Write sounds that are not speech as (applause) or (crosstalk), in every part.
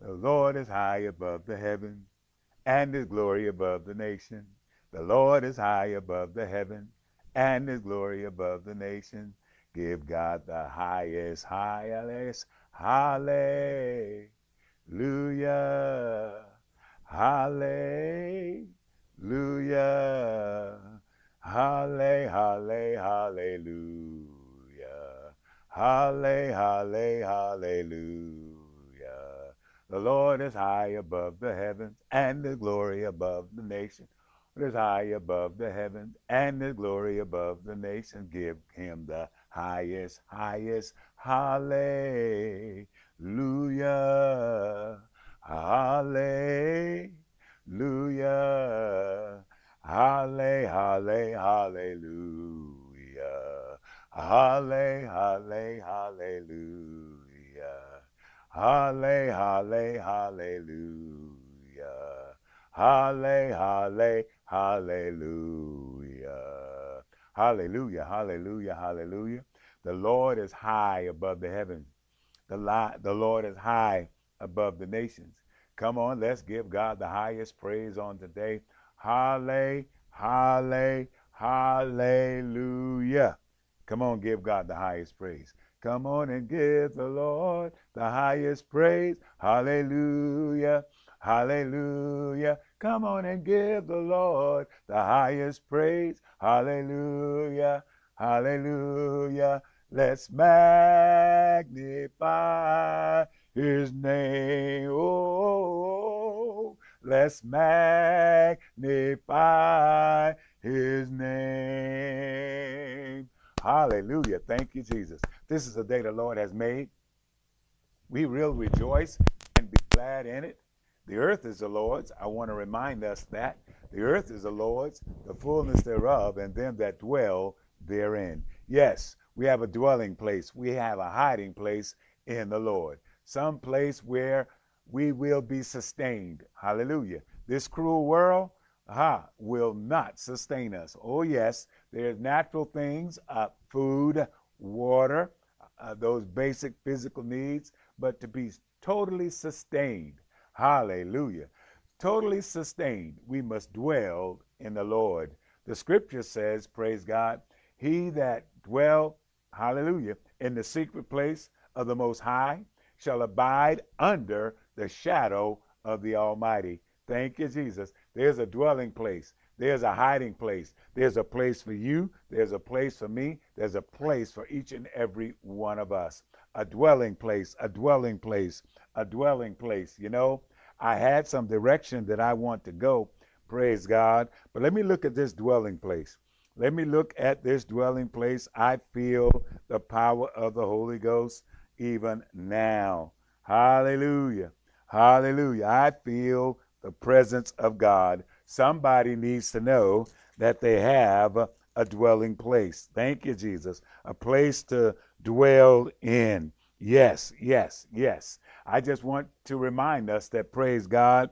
The Lord is high above the heaven, and his glory above the nation. The Lord is high above the heaven, and his glory above the nation. Give God the highest, highest, hallelujah, hallelujah, halle, halle, hallelujah, halle, halle, hallelujah. The Lord is high above the heavens, and his glory above the nation is high above the heavens, and his glory above the nations. Give him the highest, highest, hallelujah, hallelujah, halle, halle, hallelujah, halle, halle, hallelujah, halle, halle, hallelujah, halle, halle, hallelujah. Hallelujah, hallelujah, hallelujah. The Lord is high above the heavens. The, li- the Lord is high above the nations. Come on, let's give God the highest praise on today. Halle, halle, hallelujah. Come on, give God the highest praise. Come on and give the Lord the highest praise. Hallelujah. Hallelujah. Come on and give the Lord the highest praise. Hallelujah. Hallelujah. Let's magnify his name. Oh, let's magnify his name. Hallelujah. Thank you, Jesus. This is the day the Lord has made. We will rejoice and be glad in it. The earth is the Lord's. I want to remind us that the earth is the Lord's, the fullness thereof, and them that dwell therein. Yes, we have a dwelling place. We have a hiding place in the Lord. Some place where we will be sustained. Hallelujah. This cruel world, aha, will not sustain us. Oh, yes, there's natural things, uh, food, water, uh, those basic physical needs, but to be totally sustained, hallelujah, totally sustained, we must dwell in the Lord. The scripture says, praise God, he that dwell, hallelujah, in the secret place of the Most High shall abide under the shadow of the Almighty. Thank you, Jesus. There's a dwelling place. There's a hiding place. There's a place for you. There's a place for me. There's a place for each and every one of us. A dwelling place, a dwelling place, a dwelling place. You know, I had some direction that I want to go. Praise God. But let me look at this dwelling place. Let me look at this dwelling place. I feel the power of the Holy Ghost even now. Hallelujah. Hallelujah. I feel the presence of God. Somebody needs to know that they have a dwelling place. Thank you, Jesus. A place to dwell in. Yes, yes, yes. I just want to remind us that, praise God,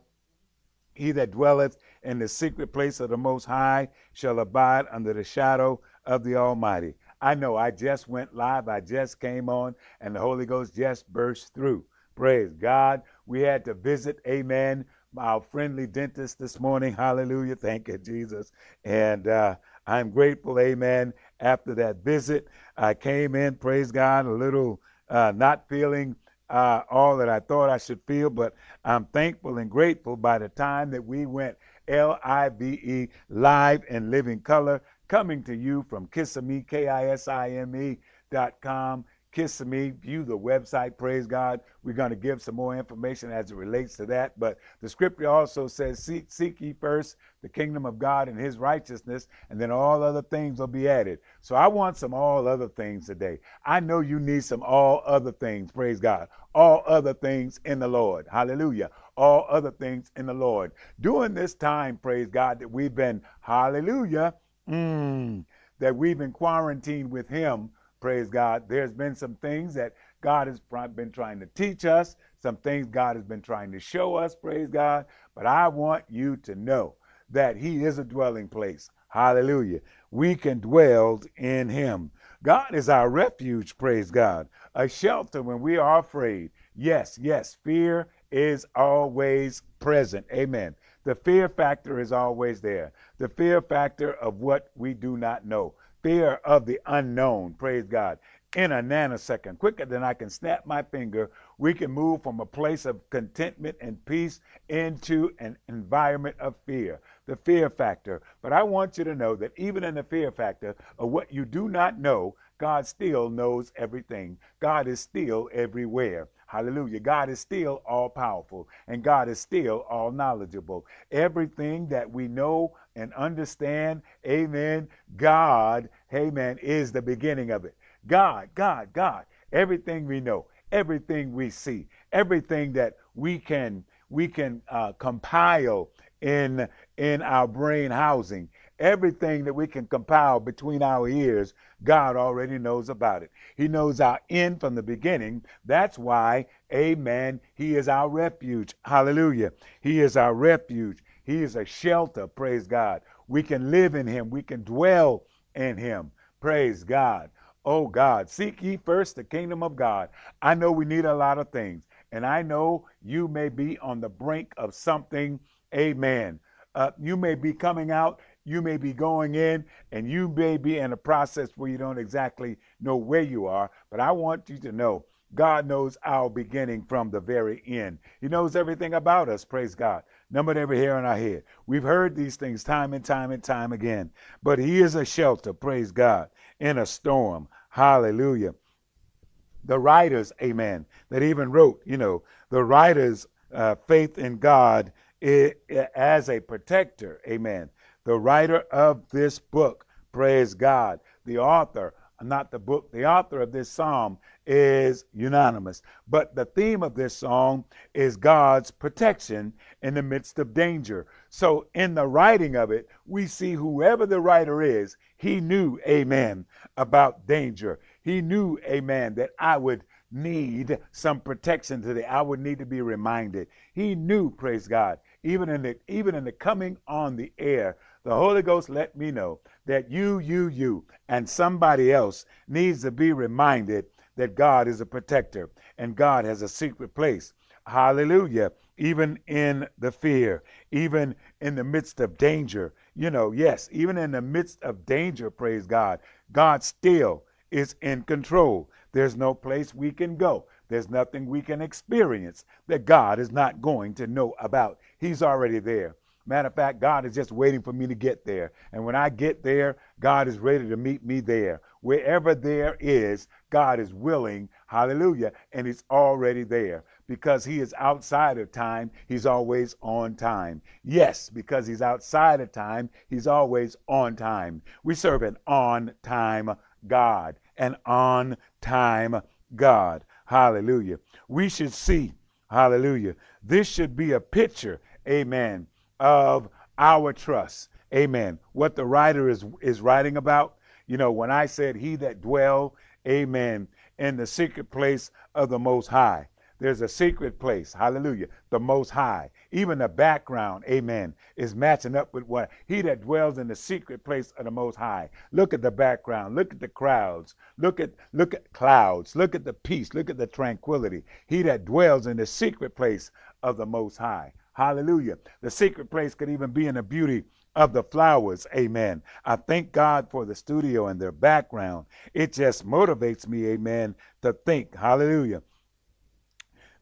he that dwelleth in the secret place of the Most High shall abide under the shadow of the Almighty. I know I just went live, I just came on, and the Holy Ghost just burst through. Praise God. We had to visit, amen, our friendly dentist this morning. Hallelujah. Thank you, Jesus. And uh, I'm grateful, amen. After that visit, I came in, praise God, a little uh, not feeling uh, all that I thought I should feel, but I'm thankful and grateful by the time that we went L I V E live and living color, coming to you from Kisime, K I S I M E dot com. Kissimmee, view the website, praise God. We're going to give some more information as it relates to that. But the scripture also says, seek, seek ye first the kingdom of God and his righteousness, and then all other things will be added. So I want some all other things today. I know you need some all other things, praise God. All other things in the Lord. Hallelujah. All other things in the Lord. During this time, praise God, that we've been, hallelujah, mm, that we've been quarantined with him Praise God. There's been some things that God has been trying to teach us, some things God has been trying to show us, praise God. But I want you to know that He is a dwelling place. Hallelujah. We can dwell in Him. God is our refuge, praise God, a shelter when we are afraid. Yes, yes, fear is always present. Amen. The fear factor is always there. The fear factor of what we do not know. Fear of the unknown. Praise God. In a nanosecond, quicker than I can snap my finger, we can move from a place of contentment and peace into an environment of fear, the fear factor. But I want you to know that even in the fear factor of what you do not know, God still knows everything. God is still everywhere. Hallelujah. God is still all powerful and God is still all knowledgeable. Everything that we know and understand, amen, God, amen, is the beginning of it. God, God, God. Everything we know, everything we see, everything that we can we can uh, compile in in our brain housing, everything that we can compile between our ears, God already knows about it. He knows our end from the beginning. That's why, Amen. He is our refuge. Hallelujah. He is our refuge. He is a shelter. Praise God. We can live in Him. We can dwell in Him. Praise God. Oh God, seek ye first the kingdom of God. I know we need a lot of things, and I know you may be on the brink of something. Amen. Uh, you may be coming out, you may be going in, and you may be in a process where you don't exactly know where you are. But I want you to know God knows our beginning from the very end. He knows everything about us, praise God. Numbered every hair on our head. We've heard these things time and time and time again. But He is a shelter, praise God, in a storm. Hallelujah. The writers, amen, that even wrote, you know, the writers' uh, faith in God it, it, as a protector, amen. The writer of this book, praise God, the author, not the book, the author of this psalm is unanimous. But the theme of this song is God's protection in the midst of danger. So in the writing of it, we see whoever the writer is, he knew, amen, about danger. He knew, amen, that I would need some protection today. I would need to be reminded. He knew, praise God, even in the even in the coming on the air, the Holy Ghost let me know that you, you, you, and somebody else needs to be reminded that God is a protector and God has a secret place. Hallelujah. Even in the fear, even in the midst of danger, you know, yes, even in the midst of danger, praise God, God still is in control. There's no place we can go. There's nothing we can experience that God is not going to know about. He's already there. Matter of fact, God is just waiting for me to get there. And when I get there, God is ready to meet me there. Wherever there is, God is willing, hallelujah, and He's already there. Because He is outside of time, He's always on time. Yes, because He's outside of time, He's always on time. We serve an on time God, an on time God. Hallelujah. We should see, hallelujah. This should be a picture, amen, of our trust. Amen. What the writer is is writing about, you know, when I said he that dwell, amen, in the secret place of the most high. There's a secret place, hallelujah, the most high. Even the background, amen, is matching up with what he that dwells in the secret place of the most high. Look at the background, look at the crowds, look at look at clouds, look at the peace, look at the tranquility. He that dwells in the secret place of the most high. Hallelujah. The secret place could even be in the beauty of the flowers. Amen. I thank God for the studio and their background. It just motivates me, amen, to think. Hallelujah.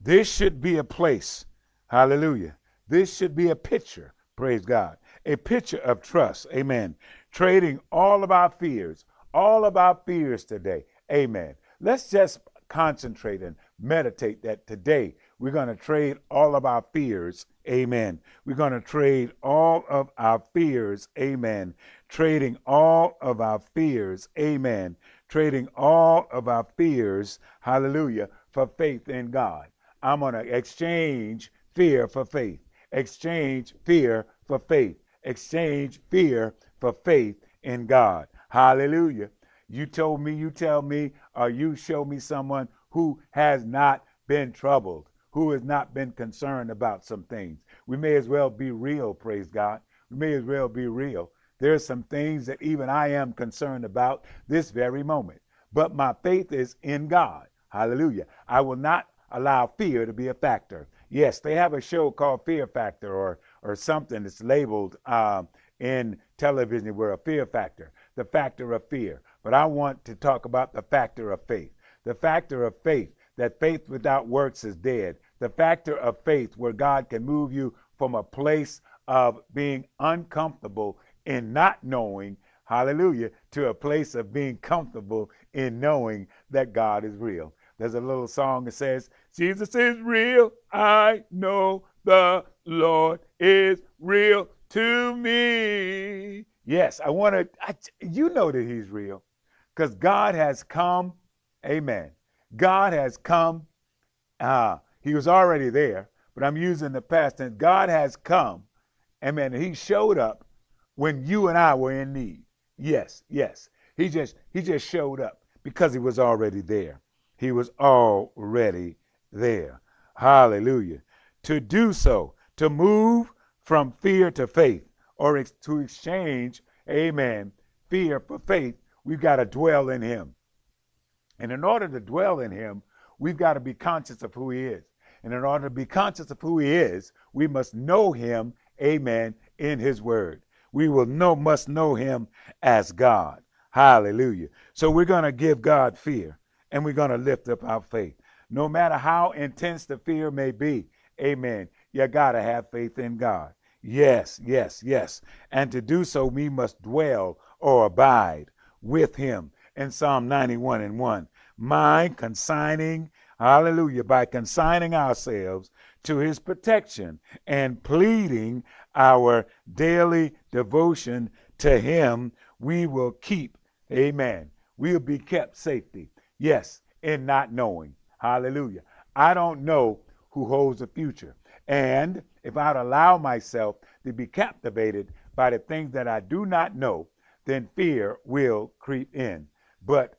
This should be a place. Hallelujah. This should be a picture. Praise God. A picture of trust. Amen. Trading all of our fears, all of our fears today. Amen. Let's just concentrate and meditate that today we're going to trade all of our fears. Amen. We're going to trade all of our fears. Amen. Trading all of our fears. Amen. Trading all of our fears. Hallelujah. For faith in God. I'm going to exchange fear for faith. Exchange fear for faith. Exchange fear for faith in God. Hallelujah. You told me, you tell me, or you show me someone who has not been troubled who has not been concerned about some things. We may as well be real, praise God. We may as well be real. There are some things that even I am concerned about this very moment. But my faith is in God. Hallelujah. I will not allow fear to be a factor. Yes, they have a show called Fear Factor or or something that's labeled um, in television where a fear factor, the factor of fear. But I want to talk about the factor of faith. The factor of faith, that faith without works is dead. The factor of faith where God can move you from a place of being uncomfortable in not knowing, hallelujah, to a place of being comfortable in knowing that God is real. There's a little song that says, Jesus is real. I know the Lord is real to me. Yes, I want to, you know that He's real because God has come. Amen. God has come. Uh, he was already there, but I'm using the past tense. God has come. Amen. He showed up when you and I were in need. Yes, yes. He just he just showed up because he was already there. He was already there. Hallelujah. To do so, to move from fear to faith, or ex- to exchange, amen, fear for faith, we've got to dwell in him. And in order to dwell in him, we've got to be conscious of who he is. And in order to be conscious of who he is, we must know him, amen, in his word. We will know, must know him as God. Hallelujah. So we're going to give God fear and we're going to lift up our faith. No matter how intense the fear may be, amen, you got to have faith in God. Yes, yes, yes. And to do so, we must dwell or abide with him in Psalm 91 and 1. Mind consigning, hallelujah, by consigning ourselves to his protection and pleading our daily devotion to him, we will keep Amen. We'll be kept safety. Yes, in not knowing. Hallelujah. I don't know who holds the future. And if I'd allow myself to be captivated by the things that I do not know, then fear will creep in. But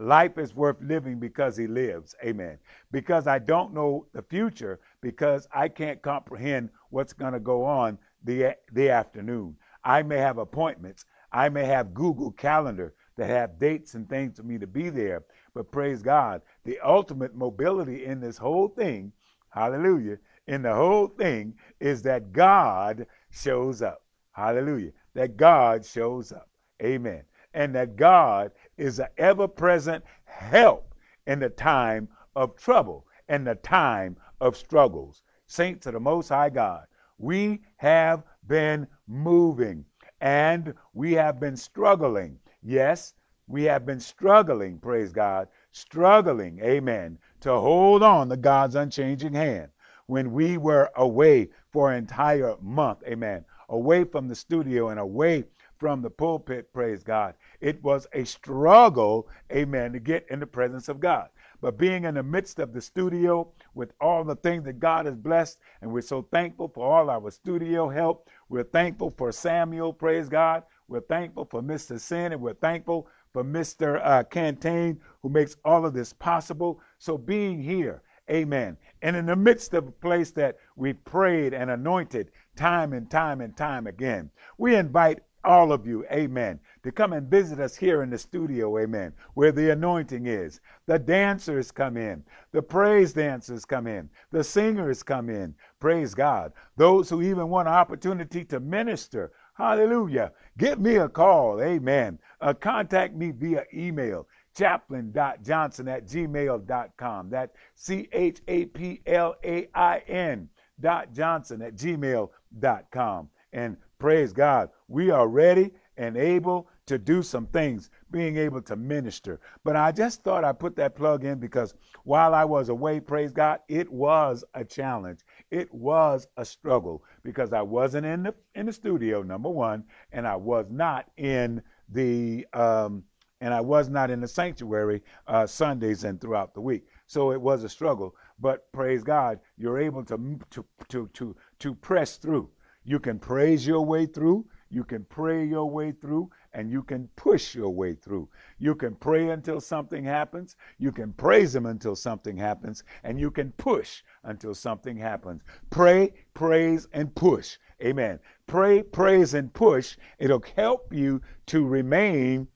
life is worth living because he lives. Amen. Because I don't know the future, because I can't comprehend what's going to go on the, the afternoon. I may have appointments. I may have Google Calendar that have dates and things for me to be there, but praise God, the ultimate mobility in this whole thing, hallelujah, in the whole thing is that God shows up. Hallelujah. That God shows up. Amen. And that God is an ever present help in the time of trouble and the time of struggles. Saints of the Most High God, we have been moving and we have been struggling. Yes, we have been struggling, praise God, struggling, amen, to hold on to God's unchanging hand. When we were away for an entire month, amen, away from the studio and away from the pulpit, praise God, it was a struggle, amen, to get in the presence of God. But being in the midst of the studio with all the things that God has blessed, and we're so thankful for all our studio help. We're thankful for Samuel, praise God. We're thankful for Mr. Sin, and we're thankful for Mr. Uh, Cantain, who makes all of this possible. So being here, amen, and in the midst of a place that we prayed and anointed time and time and time again, we invite all of you, amen, to come and visit us here in the studio, amen, where the anointing is. The dancers come in, the praise dancers come in, the singers come in, praise God. Those who even want an opportunity to minister, hallelujah, give me a call, amen. Uh, contact me via email, chaplain.johnson at gmail.com. That C H A P L A I N dot Johnson at gmail.com. And Praise God. We are ready and able to do some things, being able to minister. But I just thought I'd put that plug in because while I was away, praise God, it was a challenge. It was a struggle because I wasn't in the in the studio, number one, and I was not in the um, and I was not in the sanctuary uh, Sundays and throughout the week. So it was a struggle. But praise God, you're able to to to to to press through. You can praise your way through, you can pray your way through, and you can push your way through. You can pray until something happens, you can praise Him until something happens, and you can push until something happens. Pray, praise, and push. Amen. Pray, praise, and push. It'll help you to remain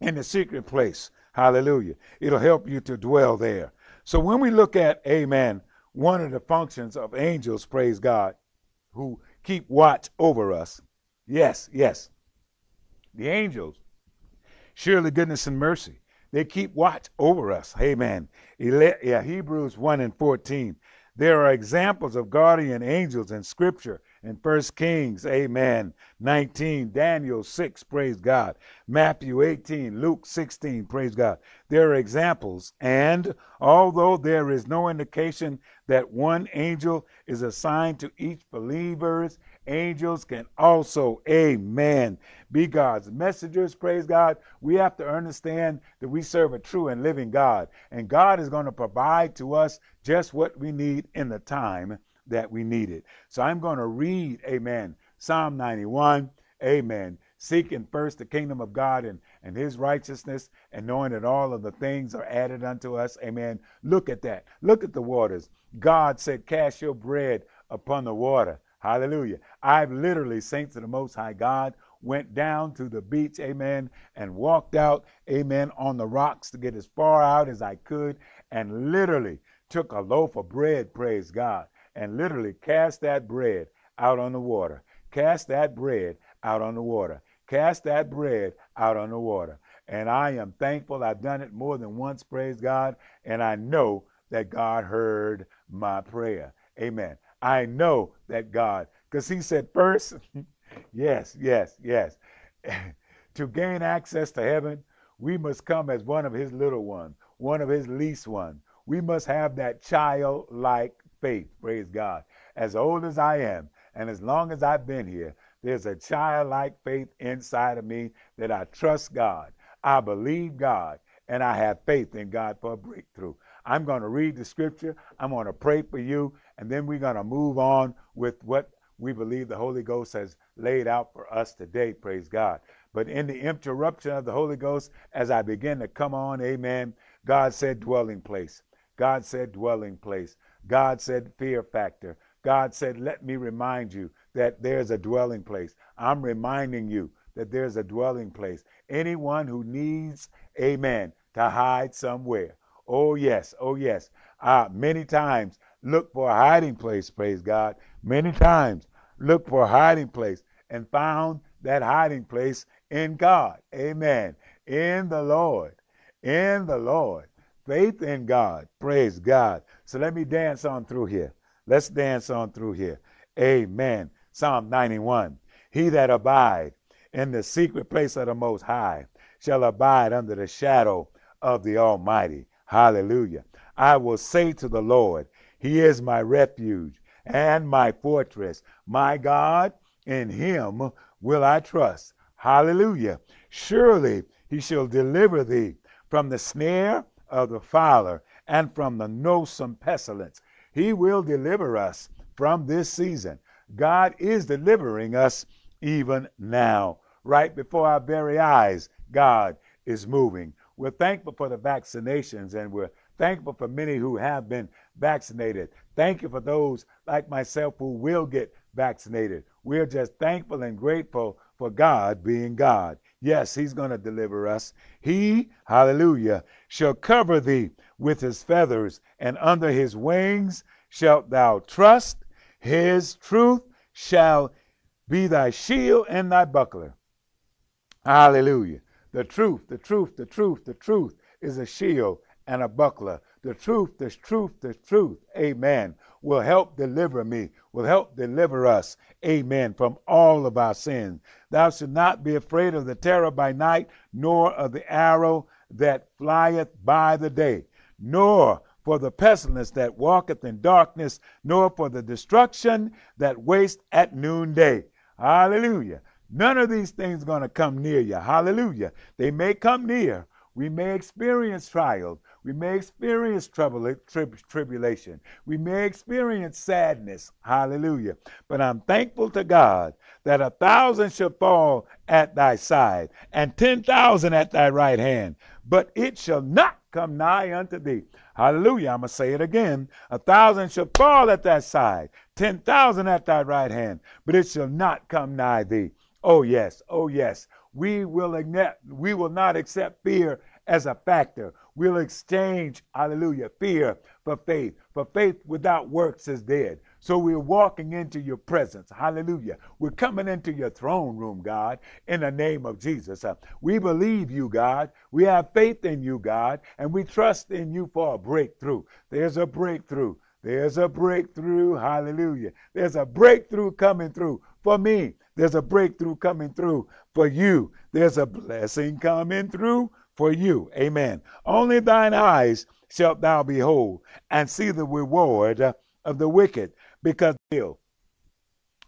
in the secret place. Hallelujah. It'll help you to dwell there. So when we look at, amen, one of the functions of angels, praise God, who keep watch over us. Yes, yes. The angels, surely goodness and mercy, they keep watch over us. Amen. Yeah, Hebrews 1 and 14. There are examples of guardian angels in Scripture in First Kings, amen, 19, Daniel 6, praise God, Matthew 18, Luke 16, praise God. There are examples, and although there is no indication that one angel is assigned to each believer's angels can also, amen, be God's messengers, praise God. We have to understand that we serve a true and living God, and God is going to provide to us just what we need in the time that we need it. So I'm going to read, amen, Psalm 91, amen. Seeking first the kingdom of God and, and his righteousness, and knowing that all of the things are added unto us. Amen. Look at that. Look at the waters. God said, Cast your bread upon the water. Hallelujah. I've literally, saints of the Most High God, went down to the beach, amen, and walked out, amen, on the rocks to get as far out as I could, and literally took a loaf of bread, praise God, and literally cast that bread out on the water. Cast that bread out on the water. Cast that bread out on the water. And I am thankful I've done it more than once, praise God. And I know that God heard my prayer. Amen. I know that God, because He said first, (laughs) yes, yes, yes. (laughs) to gain access to heaven, we must come as one of His little ones, one of His least ones. We must have that childlike faith, praise God. As old as I am, and as long as I've been here, there's a childlike faith inside of me that I trust God. I believe God, and I have faith in God for a breakthrough. I'm going to read the scripture, I'm going to pray for you, and then we're going to move on with what we believe the Holy Ghost has laid out for us today, praise God. But in the interruption of the Holy Ghost, as I begin to come on, amen, God said dwelling place. God said dwelling place. God said fear factor. God said, let me remind you that there's a dwelling place. I'm reminding you that there's a dwelling place. Anyone who needs, amen, to hide somewhere. Oh, yes, oh, yes. Uh, many times look for a hiding place, praise God. Many times look for a hiding place and found that hiding place in God. Amen. In the Lord. In the Lord. Faith in God. Praise God. So let me dance on through here. Let's dance on through here. Amen. Psalm 91. He that abide in the secret place of the Most High shall abide under the shadow of the Almighty. Hallelujah. I will say to the Lord, He is my refuge and my fortress. My God, in Him will I trust. Hallelujah. Surely He shall deliver thee from the snare of the fowler and from the noisome pestilence. He will deliver us from this season. God is delivering us even now. Right before our very eyes, God is moving. We're thankful for the vaccinations and we're thankful for many who have been vaccinated. Thank you for those like myself who will get vaccinated. We're just thankful and grateful for God being God. Yes, He's going to deliver us. He, hallelujah, shall cover thee with his feathers, and under his wings shalt thou trust. His truth shall be thy shield and thy buckler. Hallelujah. The truth, the truth, the truth, the truth is a shield and a buckler. The truth, the truth, the truth, amen, will help deliver me, will help deliver us, amen, from all of our sins. Thou shalt not be afraid of the terror by night, nor of the arrow that flieth by the day, nor for the pestilence that walketh in darkness, nor for the destruction that waste at noonday. Hallelujah. None of these things are going to come near you. Hallelujah. They may come near. We may experience trials. We may experience trouble, trib- tribulation. We may experience sadness. Hallelujah. But I'm thankful to God that a thousand shall fall at thy side and 10,000 at thy right hand, but it shall not come nigh unto thee. Hallelujah. I'm going to say it again. A thousand shall fall at thy side, 10,000 at thy right hand, but it shall not come nigh thee. Oh, yes. Oh, yes. We will, we will not accept fear as a factor. We'll exchange, hallelujah, fear for faith. For faith without works is dead. So we're walking into your presence. Hallelujah. We're coming into your throne room, God, in the name of Jesus. Uh, we believe you, God. We have faith in you, God, and we trust in you for a breakthrough. There's a breakthrough. There's a breakthrough. Hallelujah. There's a breakthrough coming through for me. There's a breakthrough coming through for you. There's a blessing coming through for you. Amen. Only thine eyes shalt thou behold and see the reward of the wicked because ill.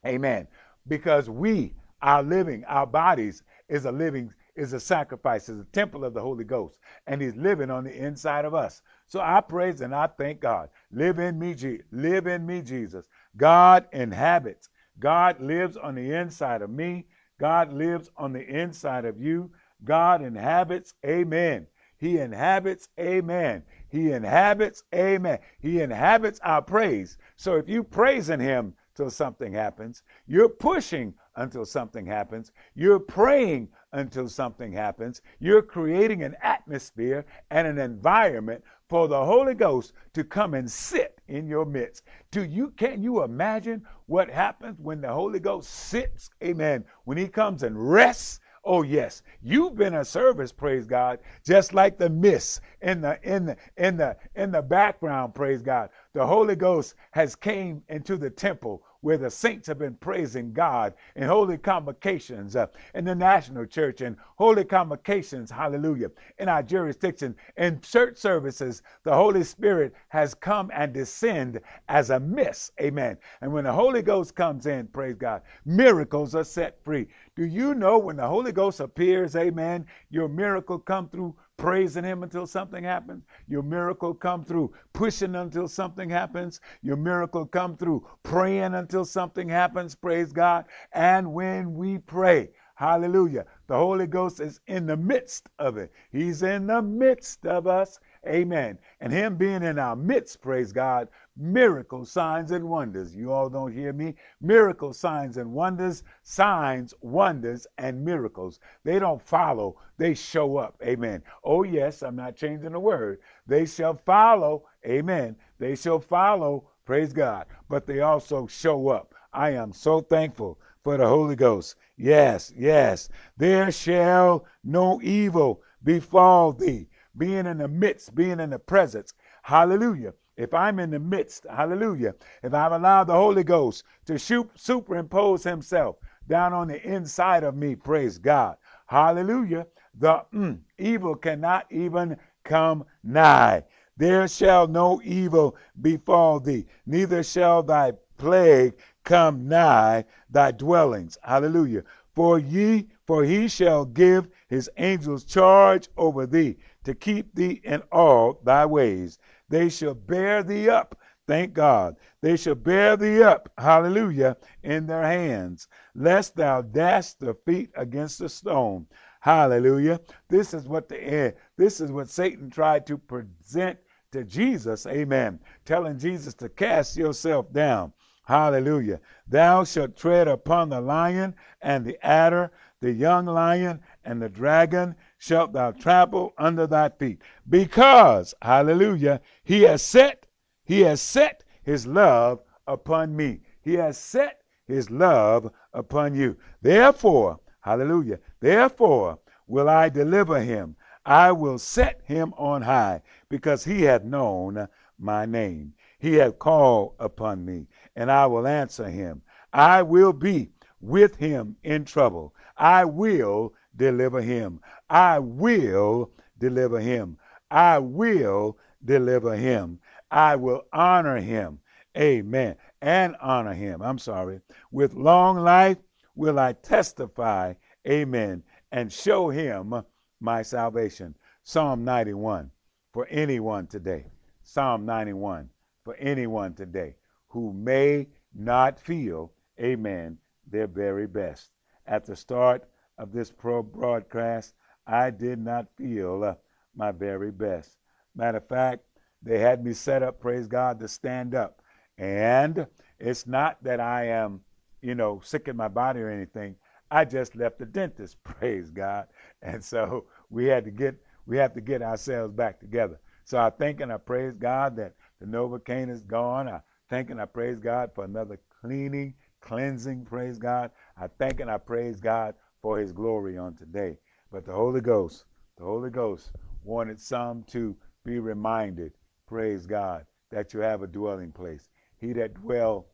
Amen. Because we are living, our bodies is a living, is a sacrifice, is a temple of the Holy Ghost, and He's living on the inside of us. So I praise and I thank God. Live in me, Je- live in me, Jesus. God inhabits. God lives on the inside of me. God lives on the inside of you. God inhabits. Amen. He inhabits. Amen. He inhabits. Amen. He inhabits our praise. So if you praising him till something happens, you're pushing until something happens, you're praying until something happens, you're creating an atmosphere and an environment for the Holy Ghost to come and sit in your midst. Do you can you imagine what happens when the Holy Ghost sits? Amen. When he comes and rests Oh yes, you've been a service, praise God, just like the mist in the in the in the in the background, praise God. The Holy Ghost has came into the temple where the saints have been praising God in holy convocations uh, in the national church and holy convocations, hallelujah, in our jurisdiction. In church services, the Holy Spirit has come and descend as a mist, amen. And when the Holy Ghost comes in, praise God, miracles are set free. Do you know when the Holy Ghost appears, amen, your miracle come through praising him until something happens. Your miracle come through pushing until something happens. Your miracle come through praying until something happens. Praise God. And when we pray, hallelujah, the Holy Ghost is in the midst of it. He's in the midst of us. Amen. And him being in our midst, praise God, miracles, signs, and wonders. You all don't hear me? Miracles, signs, and wonders, signs, wonders, and miracles. They don't follow, they show up. Amen. Oh, yes, I'm not changing the word. They shall follow. Amen. They shall follow. Praise God. But they also show up. I am so thankful for the Holy Ghost. Yes, yes. There shall no evil befall thee. Being in the midst, being in the presence. Hallelujah if I'm in the midst, hallelujah, if I've allowed the Holy Ghost to shoot, superimpose himself down on the inside of me, praise God, hallelujah, the mm, evil cannot even come nigh. There shall no evil befall thee, neither shall thy plague come nigh thy dwellings. Hallelujah. For ye, for he shall give his angels charge over thee to keep thee in all thy ways. They shall bear thee up. Thank God. They shall bear thee up, hallelujah, in their hands, lest thou dash the feet against a stone. Hallelujah. This is what the eh, this is what Satan tried to present to Jesus. Amen. Telling Jesus to cast yourself down. Hallelujah. Thou shalt tread upon the lion and the adder, the young lion and the dragon shalt thou trample under thy feet. Because, hallelujah, he has set, he has set his love upon me. He has set his love upon you. Therefore, hallelujah, therefore will I deliver him. I will set him on high, because he hath known my name. He hath called upon me, and I will answer him. I will be with him in trouble. I will deliver him. I will deliver him. I will deliver him. I will honor him. Amen. And honor him. I'm sorry. With long life will I testify. Amen. And show him my salvation. Psalm 91 for anyone today. Psalm 91 for anyone today who may not feel, amen, their very best. At the start of this pro broadcast, I did not feel uh, my very best. Matter of fact, they had me set up, praise God, to stand up. And it's not that I am, you know, sick in my body or anything. I just left the dentist, (laughs) praise God. And so we had to get We have to get ourselves back together. So I thank and I praise God that the Novocaine is gone. I thank and I praise God for another cleaning, cleansing, praise God. I thank and I praise God for his glory on today. But the Holy Ghost, the Holy Ghost wanted some to be reminded, praise God, that you have a dwelling place. He that dwell,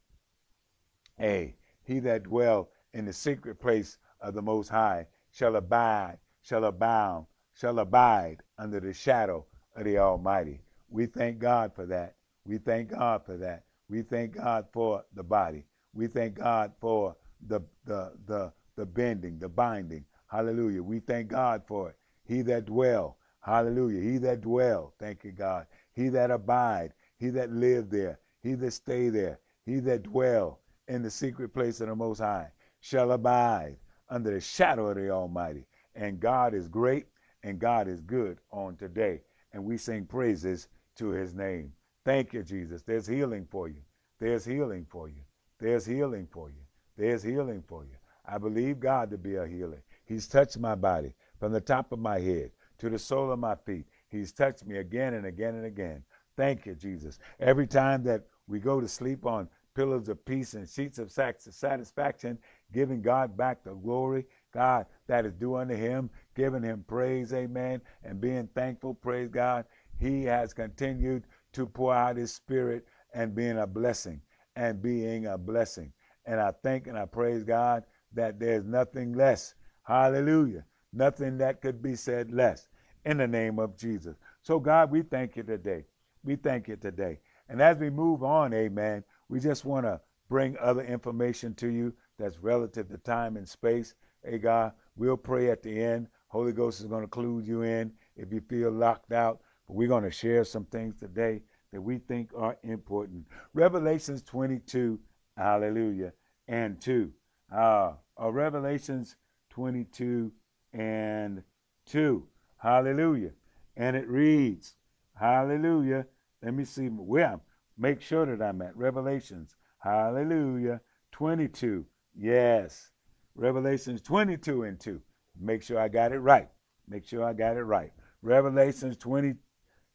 hey, he that dwell in the secret place of the Most High shall abide, shall abound, shall abide under the shadow of the Almighty. We thank God for that. We thank God for that. We thank God for the body. We thank God for the the the the bending, the binding. Hallelujah. We thank God for it. He that dwell, hallelujah. He that dwell, thank you, God. He that abide, he that live there, he that stay there, he that dwell in the secret place of the Most High shall abide under the shadow of the Almighty. And God is great and God is good on today. And we sing praises to his name. Thank you, Jesus. There's healing for you. There's healing for you. There's healing for you. There's healing for you. I believe God to be a healer. He's touched my body from the top of my head to the sole of my feet. He's touched me again and again and again. Thank you, Jesus. Every time that we go to sleep on pillows of peace and sheets of satisfaction, giving God back the glory, God, that is due unto him, giving him praise, amen, and being thankful, praise God. He has continued to pour out his spirit and being a blessing and being a blessing. And I thank and I praise God that there's nothing less. Hallelujah. Nothing that could be said less in the name of Jesus. So, God, we thank you today. We thank you today. And as we move on, amen, we just want to bring other information to you that's relative to time and space. Hey, God, we'll pray at the end. Holy Ghost is going to clue you in if you feel locked out. But we're going to share some things today that we think are important. Revelations 22, hallelujah, and 2. Uh, uh, Revelations 22 and 2, hallelujah. And it reads, hallelujah. Let me see where I'm, make sure that I'm at. Revelations, hallelujah, 22, yes. Revelations 22 and 2. Make sure I got it right. Make sure I got it right. Revelations 20,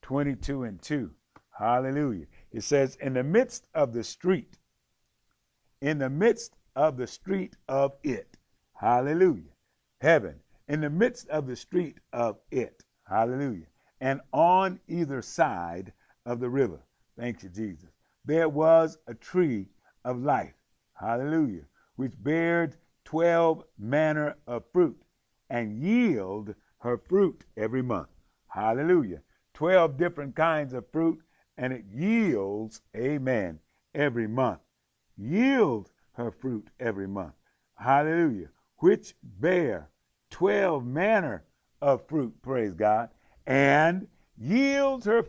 22 and 2. Hallelujah. It says, in the midst of the street, in the midst of the street of it. Hallelujah. Heaven, in the midst of the street of it. Hallelujah. And on either side of the river. Thank you, Jesus. There was a tree of life. Hallelujah. Which bared 12 manner of fruit and yield her fruit every month. Hallelujah. 12 different kinds of fruit and it yields, amen, every month. Yield her fruit every month. Hallelujah. Which bear 12 manner of fruit, praise God, and yields her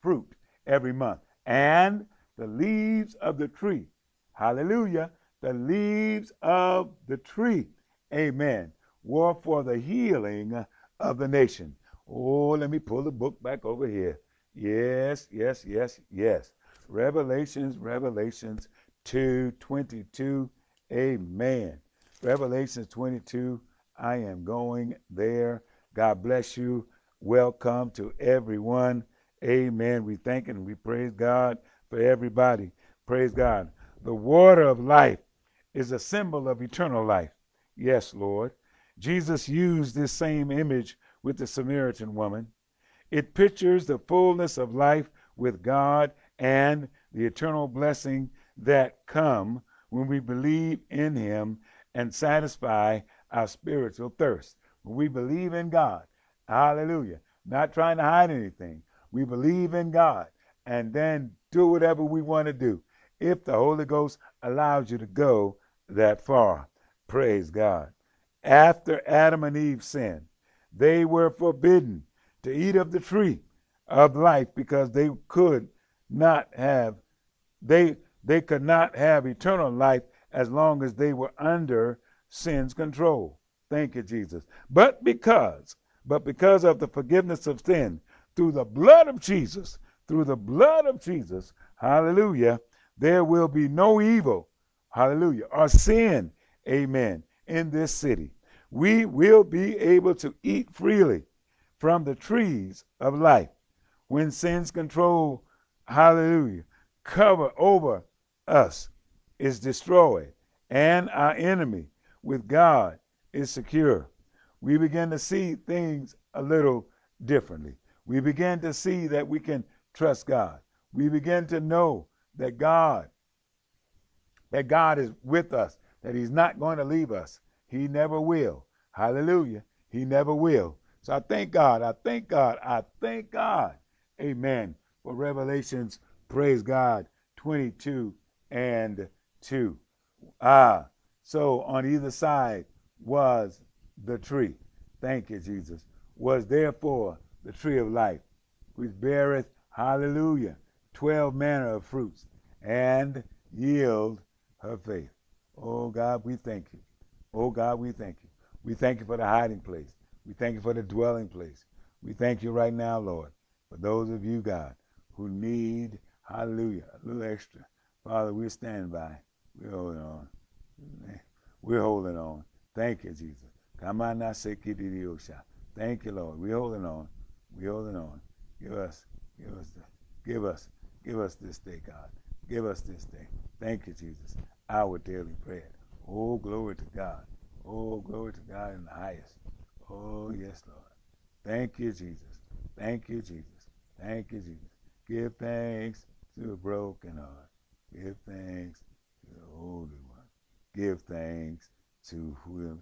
fruit every month. And the leaves of the tree, hallelujah, the leaves of the tree, amen, were for the healing of the nation. Oh, let me pull the book back over here. Yes, yes, yes, yes. Revelations, Revelations 2 22. Amen. Revelations 22. I am going there. God bless you. Welcome to everyone. Amen. We thank and we praise God for everybody. Praise God. The water of life is a symbol of eternal life. Yes, Lord. Jesus used this same image with the Samaritan woman. It pictures the fullness of life with God and the eternal blessing that come when we believe in him and satisfy our spiritual thirst. When we believe in God, hallelujah, not trying to hide anything. We believe in God and then do whatever we want to do if the Holy Ghost allows you to go that far. Praise God. After Adam and Eve sinned, they were forbidden to eat of the tree of life because they could not have they they could not have eternal life as long as they were under sin's control. Thank you, Jesus. But because, but because of the forgiveness of sin through the blood of Jesus, through the blood of Jesus, hallelujah, there will be no evil, hallelujah, or sin, amen, in this city. We will be able to eat freely from the trees of life. When sin's control, hallelujah, cover over us is destroyed and our enemy with God is secure, we begin to see things a little differently. We begin to see that we can trust God. We begin to know that God that God is with us, that he's not going to leave us. He never will. Hallelujah. He never will. So I thank God. I thank God. I thank God. Amen. For Revelations, praise God, 22 and 2. Ah, so on either side was the tree. Thank you, Jesus. Was therefore the tree of life, which beareth, hallelujah, twelve manner of fruits, and yield her faith. Oh God, we thank you. Oh God, we thank you. We thank you for the hiding place. We thank you for the dwelling place. We thank you right now, Lord, for those of you, God, who need, hallelujah, a little extra. Father, we're standing by. We're holding on. We're holding on. Thank you, Jesus. Thank you, Lord. We're holding on. We're holding on. Give us, give us, give us, give us this day, God. Give us this day. Thank you, Jesus. Our daily bread. Oh, glory to God. Oh, glory to God in the highest. Oh, yes, Lord. Thank you, Jesus. Thank you, Jesus. Thank you, Jesus. Give thanks to the broken heart. Give thanks to the Holy One. Give thanks to who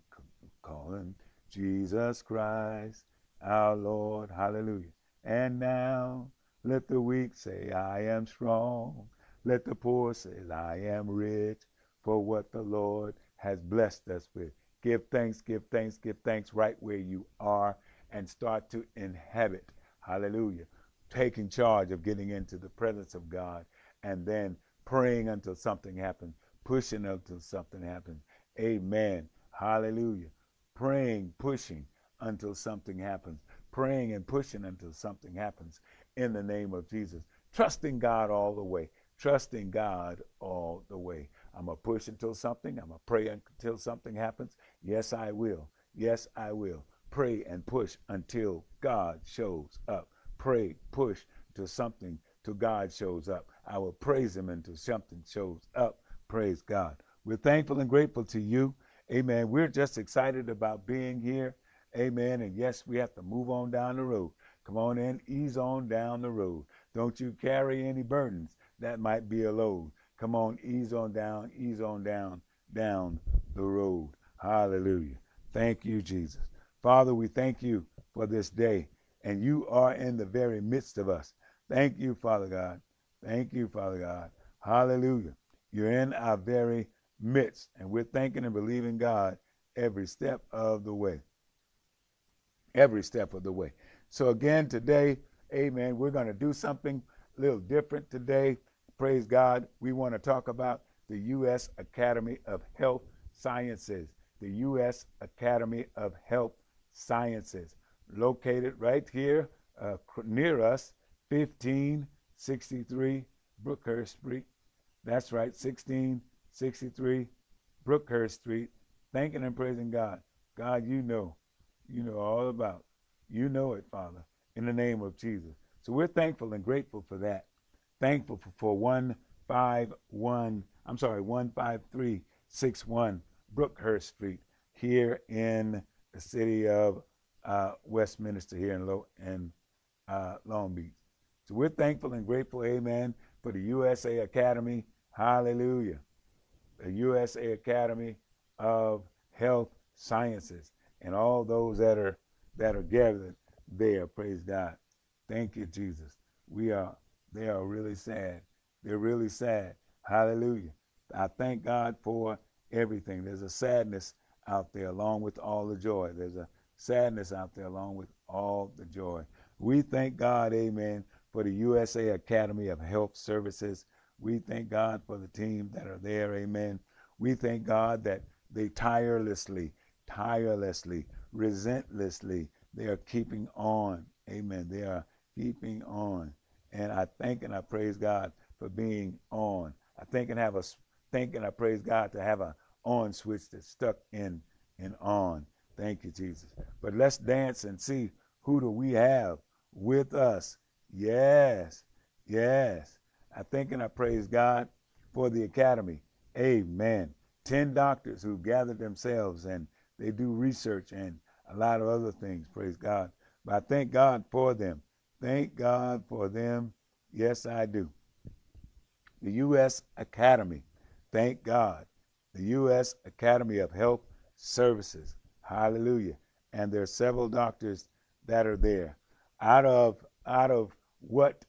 calling Jesus Christ, our Lord. Hallelujah. And now let the weak say, I am strong. Let the poor say, I am rich for what the Lord has blessed us with. Give thanks, give thanks, give thanks right where you are and start to inhabit. Hallelujah. Taking charge of getting into the presence of God and then praying until something happens, pushing until something happens. Amen. Hallelujah. Praying, pushing until something happens. Praying and pushing until something happens in the name of Jesus. Trusting God all the way trusting God all the way. I'm going to push until something, I'm going to pray until something happens. Yes, I will. Yes, I will. Pray and push until God shows up. Pray, push to something, till God shows up. I will praise Him until something shows up. Praise God. We're thankful and grateful to you. Amen. We're just excited about being here. Amen. And yes, we have to move on down the road. Come on in, ease on down the road. Don't you carry any burdens that might be a load. Come on, ease on down, ease on down, down the road. Hallelujah. Thank you, Jesus. Father, we thank you for this day, and you are in the very midst of us. Thank you, Father God. Thank you, Father God. Hallelujah. You're in our very midst, and we're thanking and believing God every step of the way. Every step of the way. So, again, today, amen, we're going to do something a little different today praise God, we want to talk about the U.S. Academy of Health Sciences. The U.S. Academy of Health Sciences, located right here uh, near us, 1563 Brookhurst Street. That's right, 1663 Brookhurst Street. Thanking and praising God. God, you know, you know all about. You know it, Father, in the name of Jesus. So we're thankful and grateful for that thankful for, for 151, I'm sorry, 15361 Brookhurst Street here in the city of uh, Westminster here in, Lo- in uh, Long Beach. So we're thankful and grateful, amen, for the USA Academy. Hallelujah. The USA Academy of Health Sciences and all those that are that are gathered there. Praise God. Thank you, Jesus. We are they are really sad. They're really sad. Hallelujah. I thank God for everything. There's a sadness out there along with all the joy. There's a sadness out there along with all the joy. We thank God, amen, for the USA Academy of Health Services. We thank God for the team that are there, amen. We thank God that they tirelessly, tirelessly, relentlessly, they are keeping on, amen. They are keeping on. And I thank and I praise God for being on. I thank and have a thank and I praise God to have a on switch that's stuck in and on. Thank you, Jesus. But let's dance and see Who do we have with us? Yes, yes. I thank and I praise God for the academy. Amen. 10 doctors who gathered themselves and they do research and a lot of other things, praise God. But I thank God for them. Thank God for them. Yes, I do. The U.S. Academy. Thank God. The U.S. Academy of Health Services. Hallelujah. And there are several doctors that are there. Out of out of what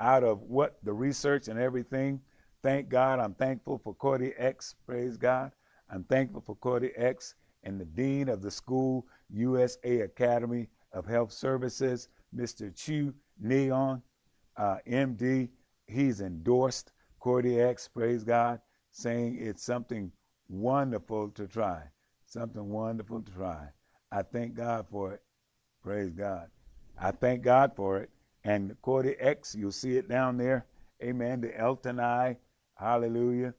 out of what the research and everything, thank God. I'm thankful for Cordy X. Praise God. I'm thankful for Cordy X and the dean of the school, USA Academy of Health Services, Mr. Chu Neon, uh, MD. He's endorsed Cordy X. Praise God, saying it's something wonderful to try. Something wonderful to try. I thank God for it. Praise God. I thank God for it. And Cordy X, you'll see it down there. Amen. The Elton I, hallelujah.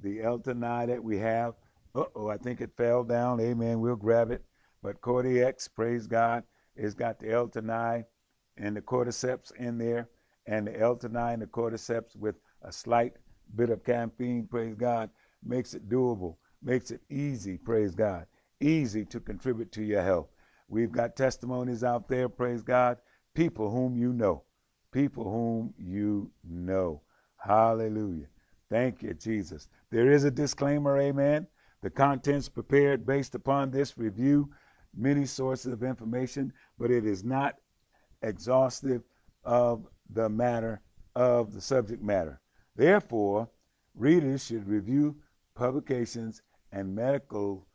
The Elton I that we have. Uh oh, I think it fell down. Amen. We'll grab it. But Cordy X, praise God, it's got the Elton I and the cordyceps in there. And the Elton I and the cordyceps with a slight bit of caffeine, praise God, makes it doable, makes it easy, praise God, easy to contribute to your health. We've got testimonies out there, praise God, people whom you know, people whom you know. Hallelujah. Thank you, Jesus. There is a disclaimer, amen. The contents prepared based upon this review, many sources of information, but it is not exhaustive of the matter of the subject matter. Therefore, readers should review publications and medical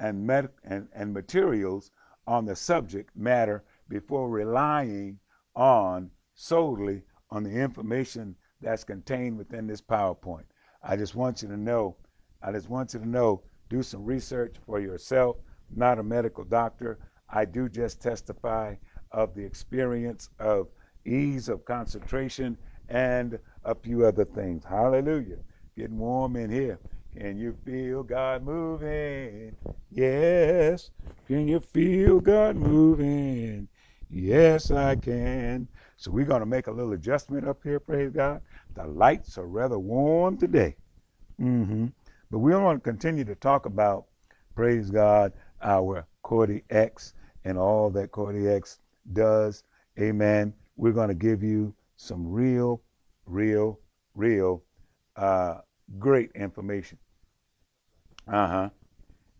and, med- and, and materials on the subject matter before relying on solely on the information that's contained within this PowerPoint. I just want you to know, I just want you to know, do some research for yourself. I'm not a medical doctor. I do just testify of the experience of ease of concentration and a few other things. Hallelujah. Getting warm in here. Can you feel God moving? Yes. Can you feel God moving? Yes, I can. So we're going to make a little adjustment up here, praise God. The lights are rather warm today. Mm-hmm. But we want to continue to talk about, praise God, our Cordy X and all that Cordy X does. Amen. We're going to give you some real, real, real uh, great information. Uh huh.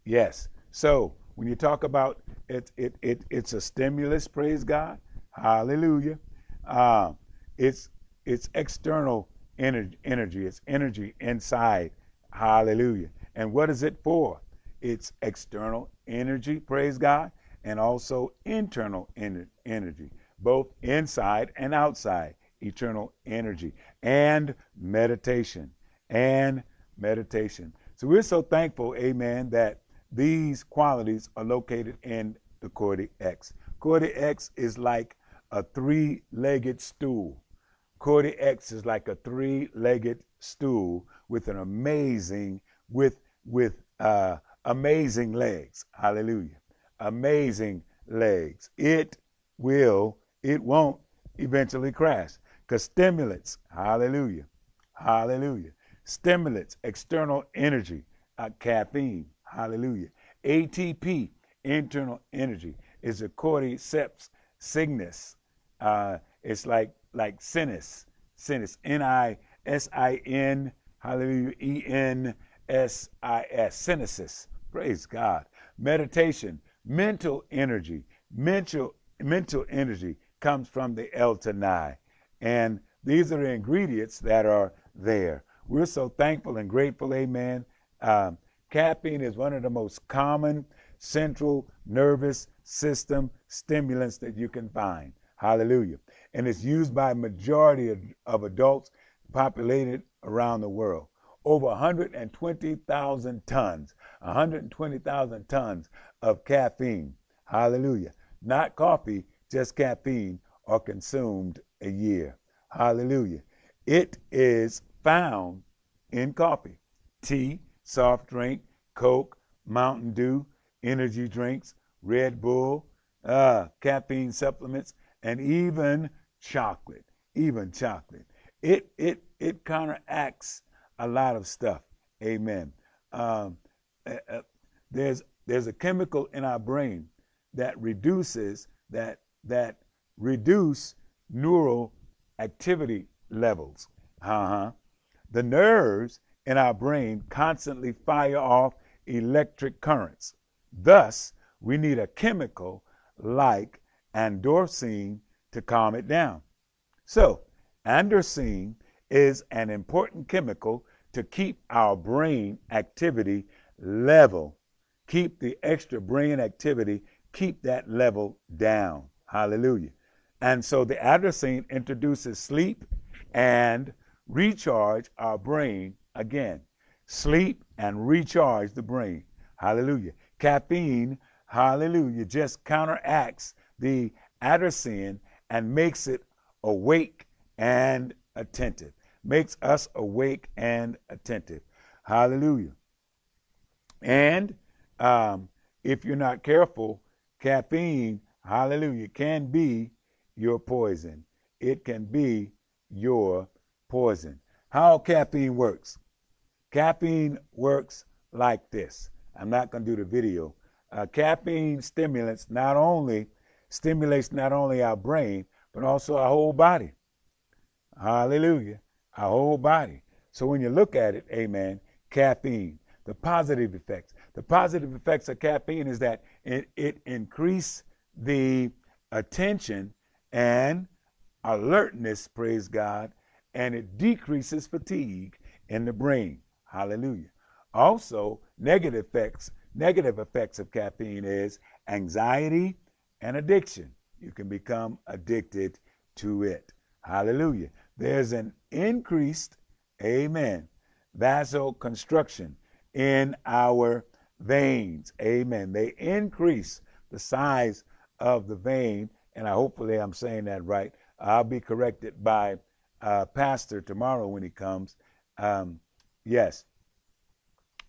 Yes. So when you talk about it, it, it it's a stimulus. Praise God. Hallelujah. Uh, it's it's external energy. Energy. It's energy inside. Hallelujah. And what is it for? It's external energy. Praise God. And also internal ener- energy, both inside and outside. Eternal energy and meditation and meditation. So we're so thankful, amen, that these qualities are located in the Cordy X. Cordy X is like a three legged stool. Cordy X is like a three legged stool with an amazing, with, with, uh, amazing legs. Hallelujah. Amazing legs. It will, it won't eventually crash. Because stimulants, hallelujah, hallelujah, Stimulants, external energy, uh, caffeine, hallelujah. ATP, internal energy, is a cordyceps cygnus. Uh, it's like like sinus, sinus, N-I-S-I-N, hallelujah, E-N-S-I-S, synesis. Praise God. Meditation, mental energy, mental mental energy comes from the L-Tanai. And these are the ingredients that are there. We're so thankful and grateful, amen. Um, caffeine is one of the most common central nervous system stimulants that you can find. Hallelujah. And it's used by majority of, of adults populated around the world. Over 120,000 tons, 120,000 tons of caffeine. Hallelujah. Not coffee, just caffeine are consumed a year. Hallelujah. It is found in coffee, tea, soft drink, Coke, Mountain Dew, energy drinks, Red Bull, uh, caffeine supplements, and even chocolate. Even chocolate. It it it counteracts a lot of stuff. Amen. Um, uh, uh, there's there's a chemical in our brain that reduces that that reduce neural activity levels. Uh-huh. The nerves in our brain constantly fire off electric currents. Thus, we need a chemical like androstenedione to calm it down. So, androstenedione is an important chemical to keep our brain activity level. Keep the extra brain activity, keep that level down. Hallelujah. And so the androstenedione introduces sleep and recharge our brain again. Sleep and recharge the brain. Hallelujah. Caffeine, hallelujah, just counteracts the androstenedione and makes it awake and attentive. Makes us awake and attentive. Hallelujah. And um, if you're not careful, caffeine, hallelujah, can be your poison. It can be your poison. How caffeine works? Caffeine works like this. I'm not going to do the video. Uh, caffeine stimulants not only stimulates not only our brain but also our whole body. Hallelujah, our whole body. So when you look at it, amen, caffeine, the positive effects. The positive effects of caffeine is that it, it increases the attention and alertness, praise God, and it decreases fatigue in the brain. Hallelujah. Also, negative effects, negative effects of caffeine is anxiety and addiction. You can become addicted to it. Hallelujah. There's an increased, amen, vasoconstriction in our veins. Amen. They increase the size of the vein, and I hopefully I'm saying that right. I'll be corrected by uh, Pastor tomorrow when he comes. Um, yes.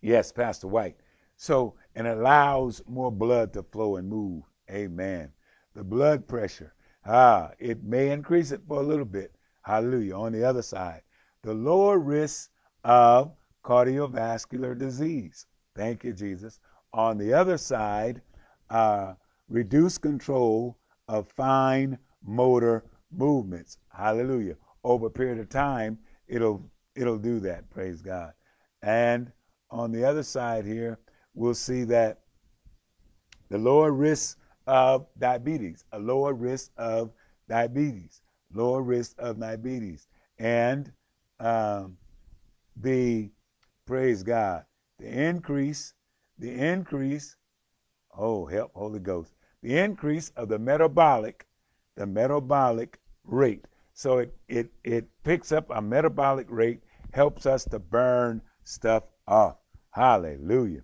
Yes, Pastor White. So, and allows more blood to flow and move. Amen. The blood pressure, ah, it may increase it for a little bit. Hallelujah. On the other side, the lower risk of cardiovascular disease. Thank you, Jesus. On the other side, uh, reduce control of fine motor movements. Hallelujah. Over a period of time, it'll it'll do that. Praise God. And on the other side here, we'll see that the lower risk of diabetes, a lower risk of diabetes, lower risk of diabetes, and um, the praise God, the increase, the increase. Oh, help, Holy Ghost, the increase of the metabolic, the metabolic rate. So it it it picks up a metabolic rate, helps us to burn stuff off. Hallelujah.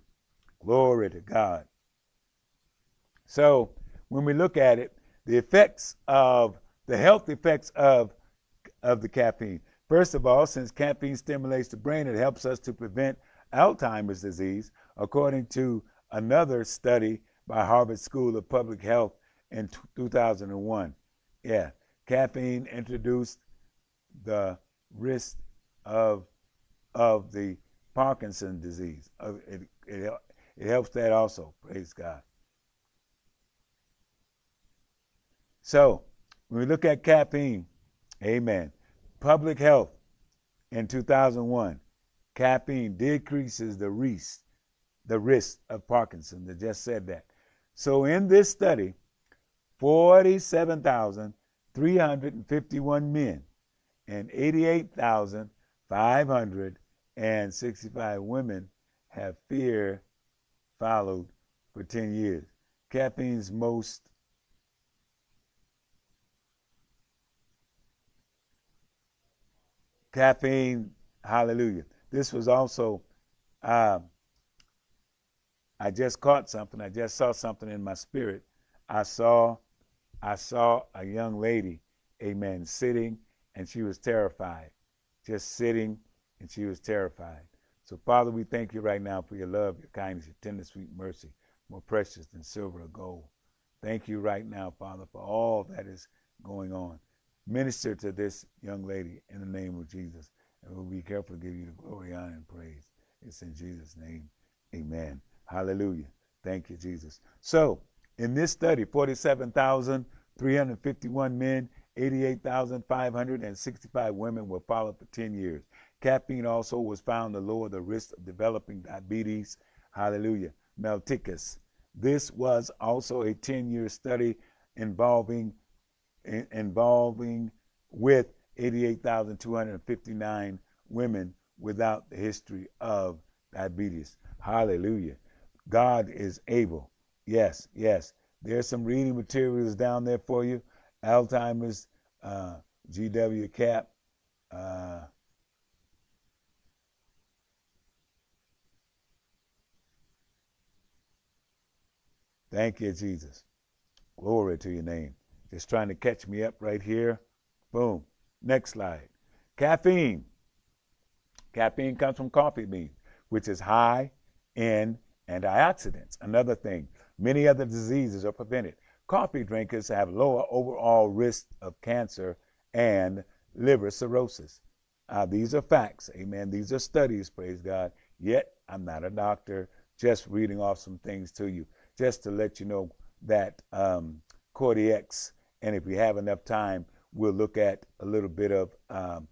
Glory to God. So when we look at it, the effects of the health effects of of the caffeine. First of all, since caffeine stimulates the brain, it helps us to prevent Alzheimer's disease, according to another study by Harvard School of Public Health in 2001. Yeah, caffeine introduced the risk of of the Parkinson disease. It, it, it helps that also. Praise God. So, when we look at caffeine, amen. Public health in 2001, caffeine decreases the risk, the risk of Parkinson. They just said that. So, in this study, 47,351 men and 88,565 women have fear followed for 10 years. Caffeine's most caffeine, hallelujah. This was also, uh, I just caught something. I just saw something in my spirit. I saw I saw a young lady, amen, sitting and she was terrified. Just sitting and she was terrified. So, Father, we thank you right now for your love, your kindness, your tender, sweet mercy, more precious than silver or gold. Thank you right now, Father, for all that is going on. Minister to this young lady in the name of Jesus. And we'll be careful to give you the glory, honor, and praise. It's in Jesus' name. Amen. Hallelujah. Thank you, Jesus. So, in this study, 47,351 men, 88,565 women were followed for 10 years. Caffeine also was found to lower the risk of developing diabetes. Hallelujah. Mellitus. This was also a 10 year study involving involving with 88,259 women without the history of diabetes. Hallelujah. God is able. Yes, yes. There's some reading materials down there for you. Alzheimer's, uh, GW CAP. Uh, thank you, Jesus. Glory to your name. Just trying to catch me up right here. Boom. Next slide. Caffeine. Caffeine comes from coffee beans, which is high in antioxidants. Another thing, many other diseases are prevented. Coffee drinkers have lower overall risk of cancer and liver cirrhosis. Uh, these are facts. Amen. These are studies, praise God. Yet, I'm not a doctor, just reading off some things to you, just to let you know that um, and if we have enough time, we'll look at a little bit of um,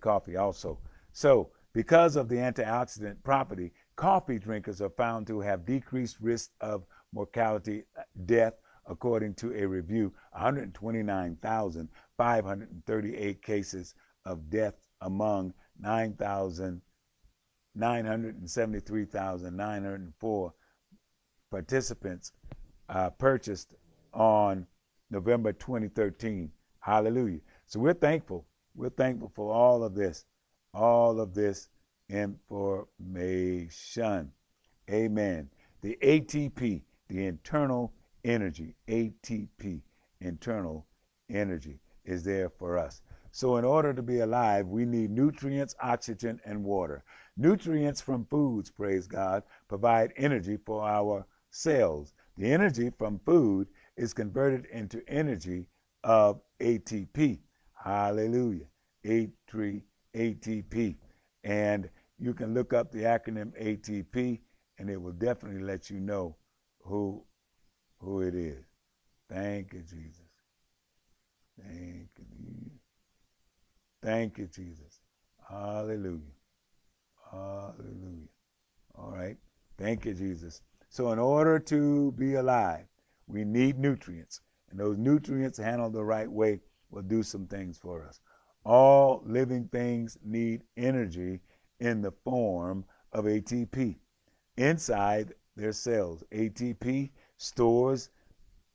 coffee also. So, because of the antioxidant property, coffee drinkers are found to have decreased risk of mortality, uh, death, according to a review 129,538 cases of death among 9,973,904 participants uh, purchased on November 2013. Hallelujah. So we're thankful. We're thankful for all of this, all of this information. Amen. The ATP, the internal energy, ATP, internal energy, is there for us. So, in order to be alive, we need nutrients, oxygen, and water. Nutrients from foods, praise God, provide energy for our cells. The energy from food is converted into energy of ATP. Hallelujah. A3 ATP. And you can look up the acronym ATP and it will definitely let you know who who it is. Thank you, Jesus. Thank you. Jesus. Thank you, Jesus. Hallelujah. Hallelujah. All right. Thank you, Jesus. So, in order to be alive, we need nutrients, and those nutrients handled the right way will do some things for us. All living things need energy in the form of ATP. Inside their cells, ATP stores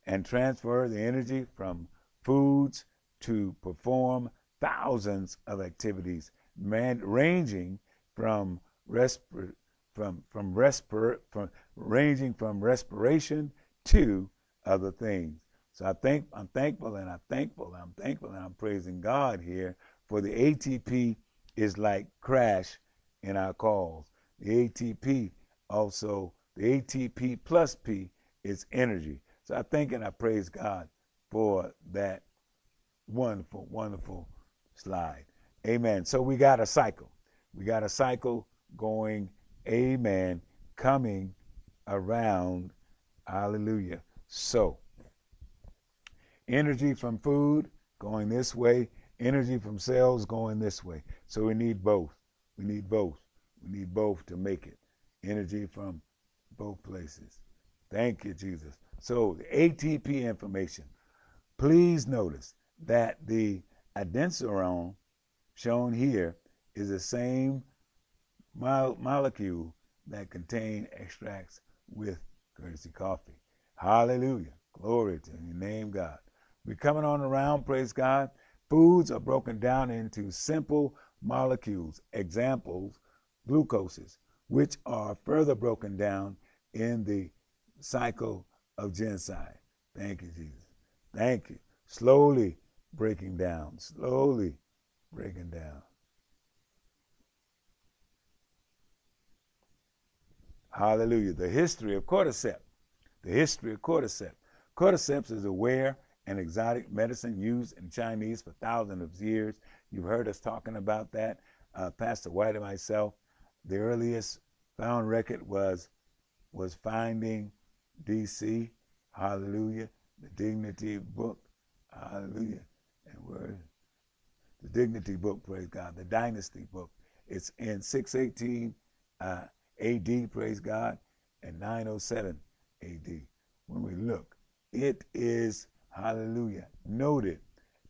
and transfer the energy from foods to perform thousands of activities, man, ranging from respir- from from respir- from ranging from respiration to other things. So I think I'm thankful and I'm thankful and I'm thankful and I'm praising God here for the ATP is like crash in our calls. The ATP also, the ATP plus P is energy. So I thank and I praise God for that wonderful, wonderful slide. Amen. So we got a cycle. We got a cycle going, amen, coming around. Hallelujah. So, energy from food going this way, energy from cells going this way. So we need both. We need both. We need both to make it. Energy from both places. Thank you, Jesus. So, the ATP information. Please notice that the adenosine shown here is the same mo- molecule that contain extracts with courtesy coffee. Hallelujah. Glory to your name, God. We're coming on around, praise God. Foods are broken down into simple molecules, examples, glucoses, which are further broken down in the cycle of genocide. Thank you, Jesus. Thank you. Slowly breaking down, slowly breaking down. Hallelujah. The history of cordyceps the history of cordyceps. Cordyceps is a rare and exotic medicine used in Chinese for thousands of years. You've heard us talking about that, uh, Pastor White and myself. The earliest found record was was finding D.C. Hallelujah, the Dignity Book. Hallelujah, and where the Dignity Book, praise God, the Dynasty Book. It's in 618 uh, AD, praise God, and 907 AD. When we look, it is, hallelujah, noted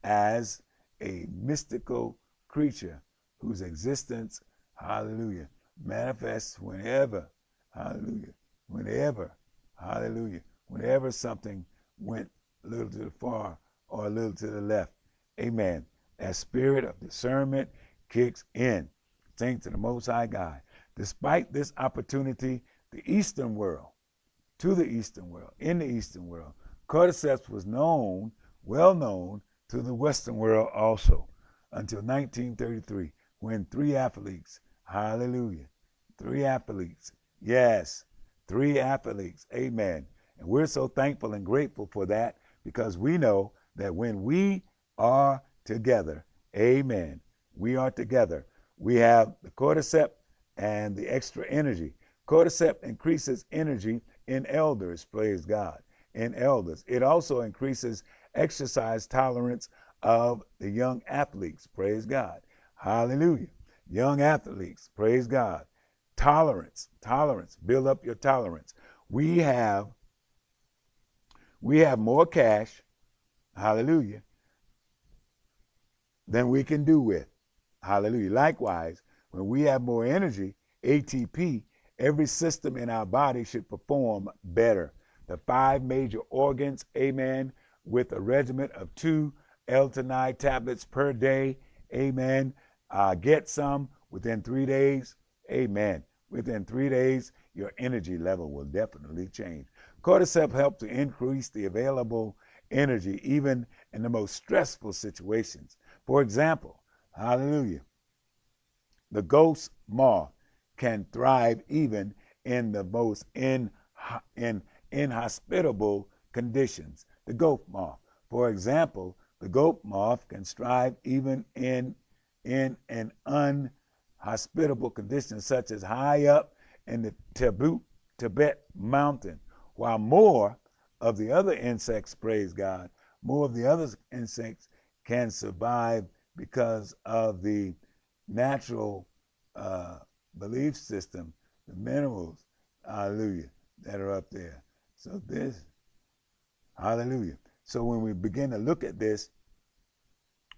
as a mystical creature whose existence, hallelujah, manifests whenever, hallelujah, whenever, hallelujah, whenever something went a little to the far or a little to the left. Amen. That spirit of discernment kicks in. Thanks to the Most High God. Despite this opportunity, the Eastern world, to the Eastern world, in the Eastern world, cordyceps was known, well known, to the Western world also, until 1933, when three athletes, hallelujah, three athletes, yes, three athletes, amen. And we're so thankful and grateful for that because we know that when we are together, amen, we are together, we have the cordyceps and the extra energy. Cordyceps increases energy in elders, praise God, in elders. It also increases exercise tolerance of the young athletes, praise God. Hallelujah. Young athletes, praise God. Tolerance, tolerance, build up your tolerance. We have we have more cash, hallelujah, than we can do with. Hallelujah. Likewise, when we have more energy, ATP, every system in our body should perform better. The five major organs, amen, with a regimen of two L-theanine tablets per day, amen. Uh, get some within three days, amen. Within three days, your energy level will definitely change. Cordyceps helps to increase the available energy even in the most stressful situations. For example, Hallelujah. The ghost moth can thrive even in the most in, in, inhospitable conditions. The ghost moth, for example, the ghost moth can thrive even in, in an unhospitable conditions such as high up in the Tibet, Tibet mountain, while more of the other insects, praise God, more of the other insects can survive because of the natural uh, belief system, the minerals, hallelujah, that are up there. So this, hallelujah. So when we begin to look at this,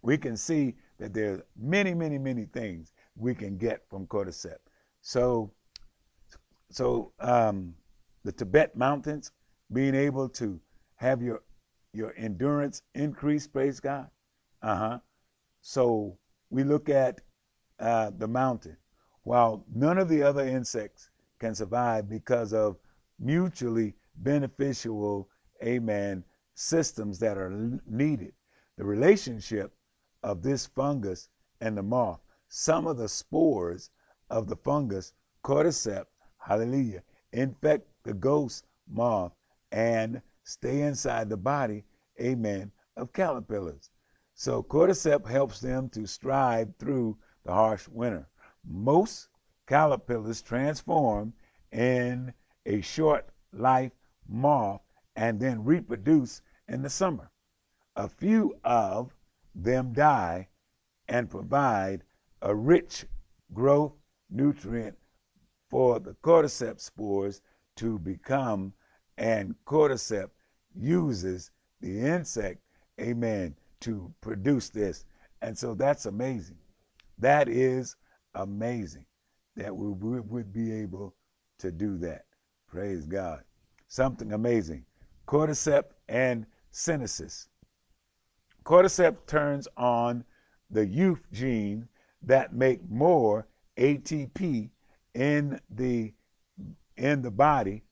we can see that there are many, many, many things we can get from cordyceps. So, so um, the Tibet mountains, being able to have your your endurance increase, praise God. Uh huh. So we look at uh, the mountain. While none of the other insects can survive because of mutually beneficial, amen, systems that are needed, the relationship of this fungus and the moth, some of the spores of the fungus, cordyceps, hallelujah, infect the ghost moth and stay inside the body, amen, of caterpillars. So cordyceps helps them to strive through the harsh winter. Most caterpillars transform in a short life moth and then reproduce in the summer. A few of them die and provide a rich growth nutrient for the cordyceps spores to become, and cordyceps uses the insect, amen, to produce this. And so that's amazing. That is amazing that we would be able to do that. Praise God. Something amazing. Cordyceps and senescence. Cordyceps turns on the youth gene that make more ATP in the in the body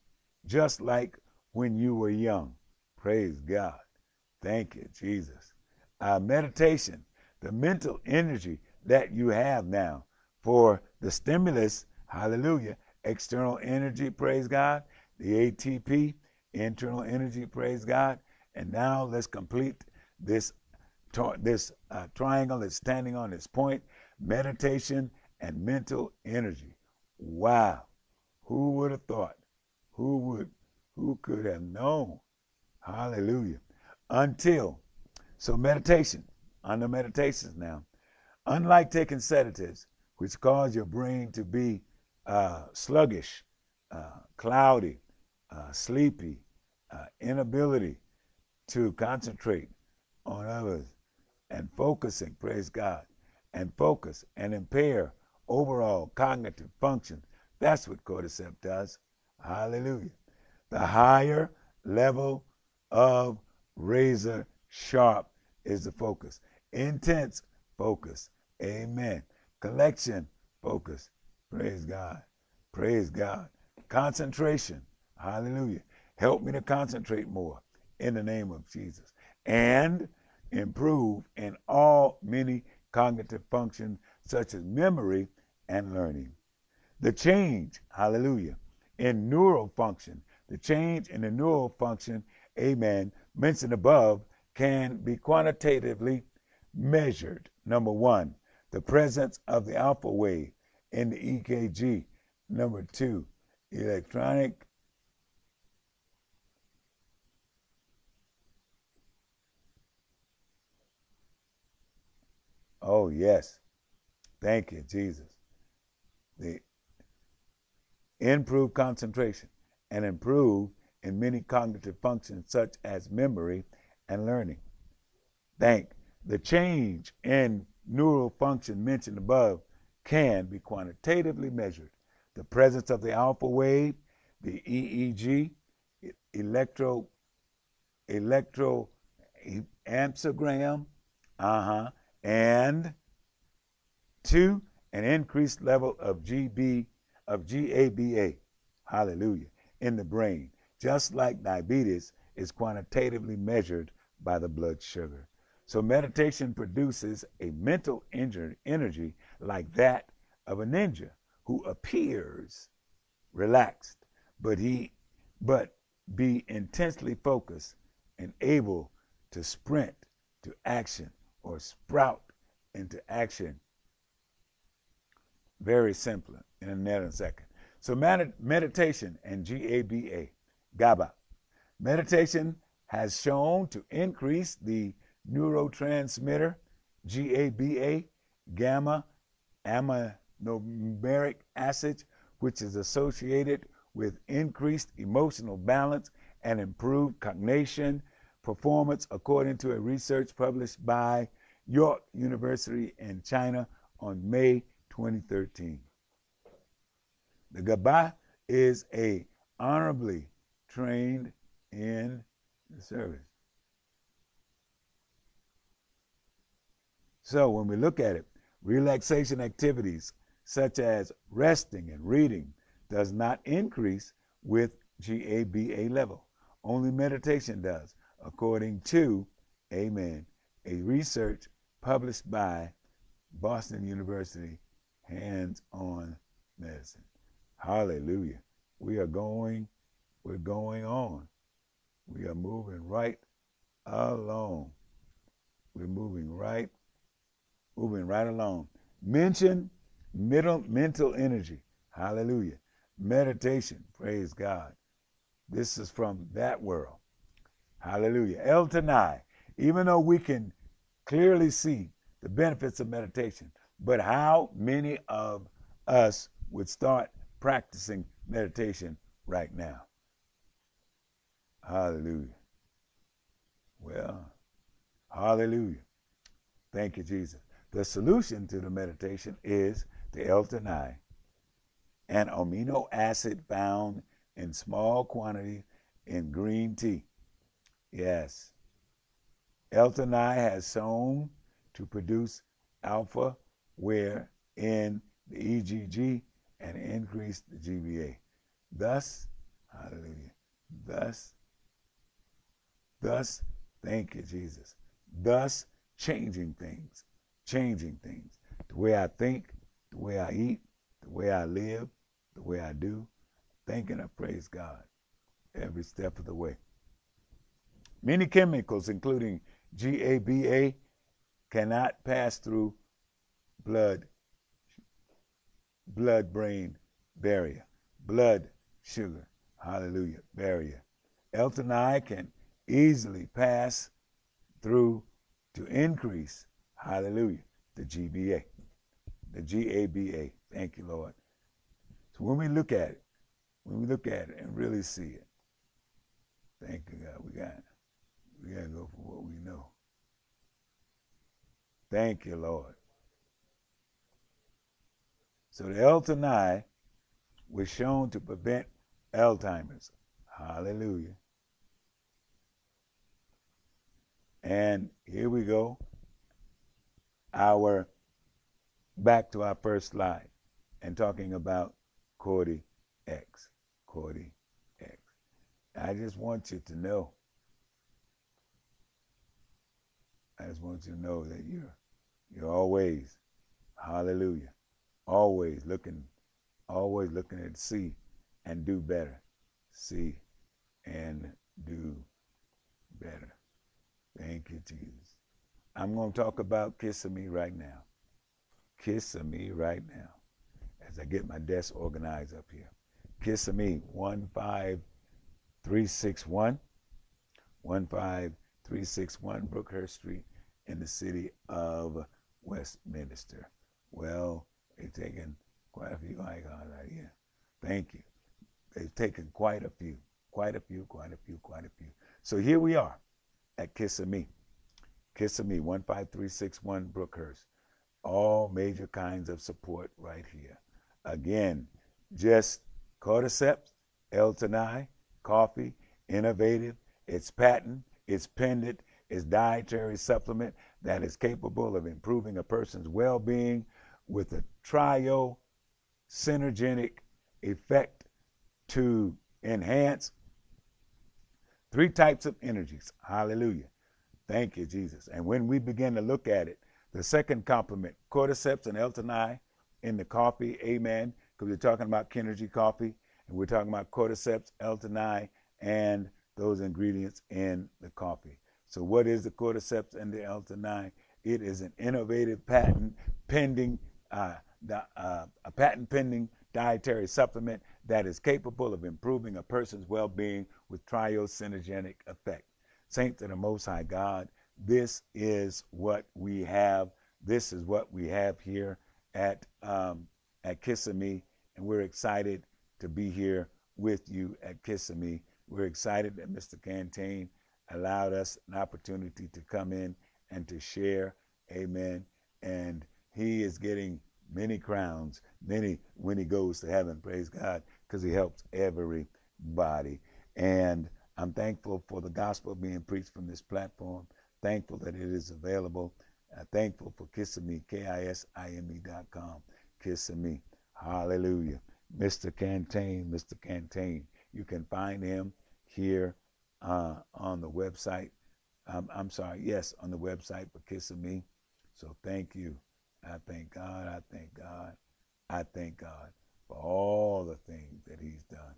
just like when you were young. Praise God. Thank you, Jesus uh, meditation, the mental energy that you have now for the stimulus, hallelujah, external energy, praise God, the ATP, internal energy, praise God, And now let's complete this this uh, triangle is standing on its point meditation and mental energy. Wow. Who would have thought? Who would who could have known? Hallelujah. Until so meditation, under meditations now. Unlike taking sedatives, which cause your brain to be uh, sluggish, uh, cloudy, uh, sleepy, uh, inability to concentrate on others, and focusing, praise God, and focus and impair overall cognitive function. That's what cordyceps does. Hallelujah. The higher level of razor sharp is the focus. Intense focus. Amen. Collection focus. Praise God. Praise God. Concentration. Hallelujah. Help me to concentrate more in the name of Jesus. And improve in all many cognitive functions such as memory and learning. The change, hallelujah, in neural function, the change in the neural function, amen, mentioned above can be quantitatively measured. Number one, the presence of the alpha wave in the EKG. Number two, electronic Oh, yes. Thank you, Jesus. The improved concentration and improve in many cognitive functions such as memory and learning. Thank the change in neural function mentioned above can be quantitatively measured. The presence of the alpha wave, the EEG, electro electro uh-huh, and two, an increased level of GB of GABA, hallelujah, in the brain, just like diabetes is quantitatively measured by the blood sugar. So meditation produces a mental energy like that of a ninja who appears relaxed, but he but be intensely focused and able to sprint to action or sprout into action very simply in a nanosecond. So med- meditation and GABA, GABA. Meditation has shown to increase the neurotransmitter GABA, gamma aminomeric acid, which is associated with increased emotional balance and improved cognition performance, according to a research published by York University in China on May 2013. The GABA is a honorably trained in the service. So when we look at it, relaxation activities such as resting and reading does not increase with GABA level. Only meditation does, according to, amen, a research published by Boston University Hands on Medicine. Hallelujah. We are going, we're going on. We are moving right along. We're moving right, moving right along. Mention middle, mental energy. Hallelujah. Meditation. Praise God. This is from that world. Hallelujah. El Tanai. Even though we can clearly see the benefits of meditation. But how many of us would start practicing meditation right now? Hallelujah. Well, hallelujah. Thank you, Jesus. The solution to the meditation is the L-theanine, an amino acid found in small quantity in green tea. Yes, L-theanine has sown to produce alpha where in the EGG and increase the GBA. Thus, hallelujah, thus, thus, thank you, Jesus, thus changing things, changing things. The way I think, the way I eat, the way I live, the way I do, thanking I praise God every step of the way. Many chemicals, including GABA, cannot pass through blood blood brain barrier, blood sugar, hallelujah, barrier. L-theanine can easily pass through to increase, hallelujah, the GBA, the GABA. Thank you, Lord. So when we look at it, when we look at it and really see it, thank you, God, we got we gotta go for what we know. Thank you, Lord. So the L-theanine was shown to prevent Alzheimer's. Hallelujah. And here we go. Our back to our first slide and talking about Cordy X. Cordy X. I just want you to know. I just want you to know that you're you're always, hallelujah, always looking, always looking at see and do better. See and do better. Thank you, Jesus. I'm going to talk about Kisime right now. Kisime right now as I get my desk organized up here. Kisime 15361, 15361 Brookhurst Street in the city of Westminster. Well, they've taken quite a few icons out here. Thank you. They've taken quite a few, quite a few, quite a few, quite a few. So here we are at Kisime. Kisime, 15361 Brookhurst. All major kinds of support right here. Again, just cordyceps, L-theanine, coffee, innovative, it's patent, it's pendant, it's dietary supplement that is capable of improving a person's well-being with a trio synergenic effect to enhance three types of energies. Hallelujah. Thank you, Jesus. And when we begin to look at it, the second complement, cordyceps and L-theanine in the coffee, amen, because we're talking about Kenergy coffee, and we're talking about cordyceps, L-theanine, and those ingredients in the coffee. So what is the cordyceps and the L-theanine? It is an innovative patent pending, uh, uh, a patent pending dietary supplement that is capable of improving a person's well-being with triosynergenic effect. Saints of the Most High God, this is what we have. This is what we have here at um, at Kisime, and we're excited to be here with you at Kisime. We're excited that Mr. Cantain allowed us an opportunity to come in and to share. Amen. And he is getting many crowns, many when he goes to heaven. Praise God, because he helps everybody. And I'm thankful for the gospel being preached from this platform. Thankful that it is available. Uh, thankful for Kisime, K-I-S-I-M-E dot com. Kisime. Hallelujah. Mr. Cantain, Mr. Cantain. You can find him here uh, on the website. Um, I'm sorry, yes, on the website for Kisime. So thank you. I thank God. I thank God. I thank God for all the things that He's done.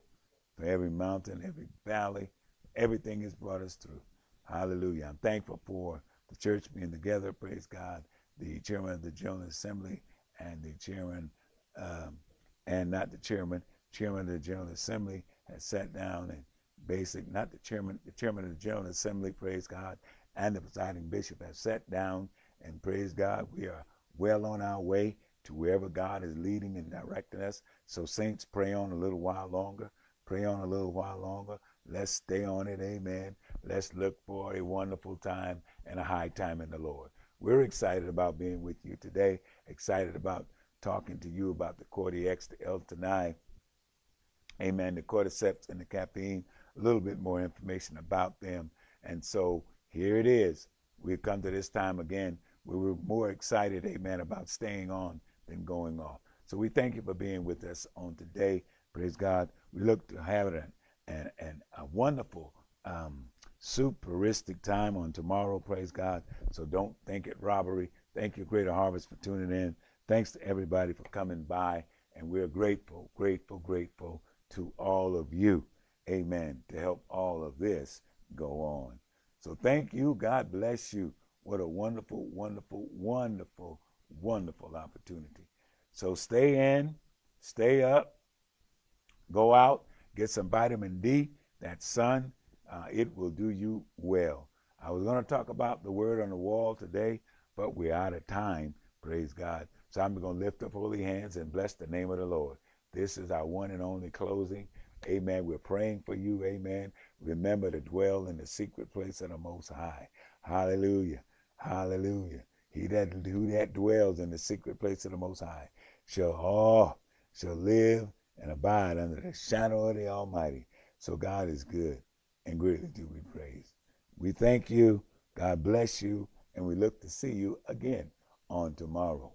For every mountain, every valley, everything He's brought us through. Hallelujah. I'm thankful for the church being together. Praise God. The chairman of the General Assembly and the chairman, um, and not the chairman, chairman of the General Assembly has sat down and basic, not the chairman, the chairman of the General Assembly, praise God, and the presiding bishop have sat down and praise God. We are well on our way to wherever God is leading and directing us. So, saints, pray on a little while longer. Pray on a little while longer. Let's stay on it. Amen. Let's look for a wonderful time and a high time in the Lord. We're excited about being with you today. Excited about talking to you about the Cordy-X, the L-theanine, amen, the cordyceps and the caffeine, a little bit more information about them. And so here it is. We've come to this time again we were more excited, amen, about staying on than going off. So we thank you for being with us on today. Praise God. We look to have an, an, an a wonderful, um, superistic time on tomorrow. Praise God. So don't think it robbery. Thank you, Greater Harvest, for tuning in. Thanks to everybody for coming by. And we're grateful, grateful, grateful to all of you. Amen. To help all of this go on. So thank you. God bless you. What a wonderful, wonderful, wonderful, wonderful opportunity. So stay in, stay up, go out, get some vitamin D, that sun. Uh, it will do you well. I was going to talk about the word on the wall today, but we're out of time. Praise God. So I'm going to lift up holy hands and bless the name of the Lord. This is our one and only closing. Amen. We're praying for you. Amen. Remember to dwell in the secret place of the Most High. Hallelujah. Hallelujah. He that who that dwells in the secret place of the Most High shall all shall live and abide under the shadow of the Almighty. So God is good and greatly do we praise. We thank you. God bless you, and we look to see you again on tomorrow.